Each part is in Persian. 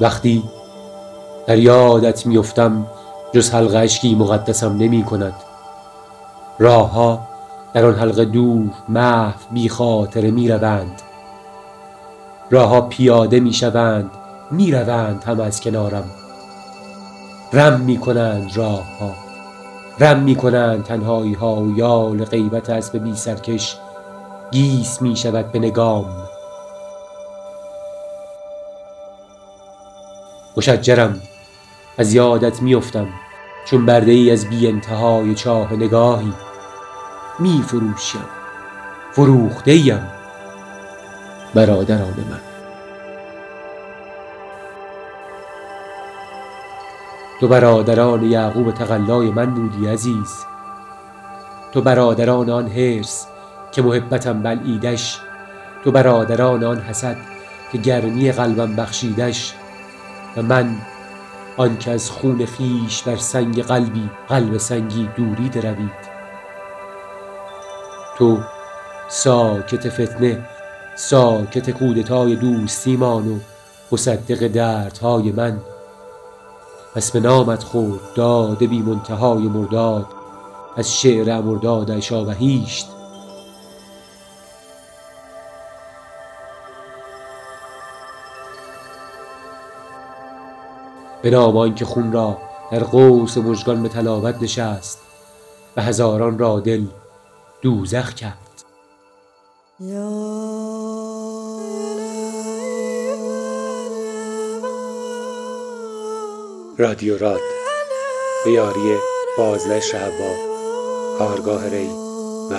وقتی در یادت میفتم جز حلقه اشکی مقدسم نمی کند راه ها در آن حلقه دور محو بی خاطره می روند راه ها پیاده می شوند می روند هم از کنارم. رم می کنند راه ها رم می کنند تنهایی ها و یال غیبت از به بی سرکش گیس می شود به نگام. مشجرم. از یادت می افتم چون برده ای از بی انتهای چاه نگاهی. می فروشیم فروخته ایم برادران من. تو برادران یعقوب تقلای من بودی عزیز. تو برادران آن حرص که محبتم بلعیدش. تو برادران آن حسد که گرمی قلبم بخشیدش. و من آن که از خون خویش بر سنگ قلبی قلب سنگی دوری دروید تو ساکت فتنه ساکت کودتای دوستیمان و مصدق دردهای من. پس به نامت خورد داد بی منتهای مرداد از شعر مردادش آوهیشت به نام آنکه خون را در قوس مژگان به تلاوت نشست و هزاران را دل دوزخ کرد. رادیو راد به یاری بازنشر حوا کارگاه ری و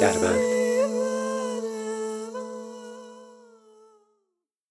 دربند.